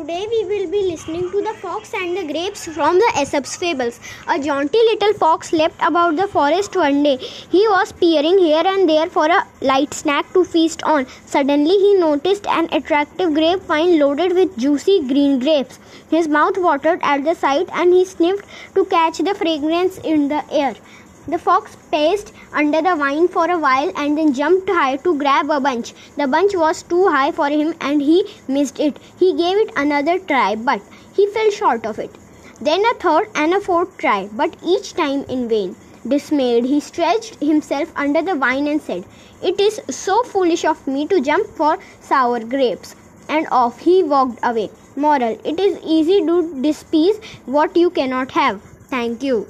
Today we will be listening to The Fox and the Grapes from the Aesop's Fables. A jaunty little fox leapt about the forest one day. He was peering here and there for a light snack to feast on. Suddenly he noticed an attractive grapevine loaded with juicy green grapes. His mouth watered at the sight and he sniffed to catch the fragrance in the air. The fox paced under the vine for a while and then jumped high to grab a bunch. The bunch was too high for him and he missed it. He gave it another try, but he fell short of it. Then a third and a fourth try, but each time in vain. Dismayed, he stretched himself under the vine and said, It is so foolish of me to jump for sour grapes. And off he walked away. Moral It is easy to despise what you cannot have. Thank you.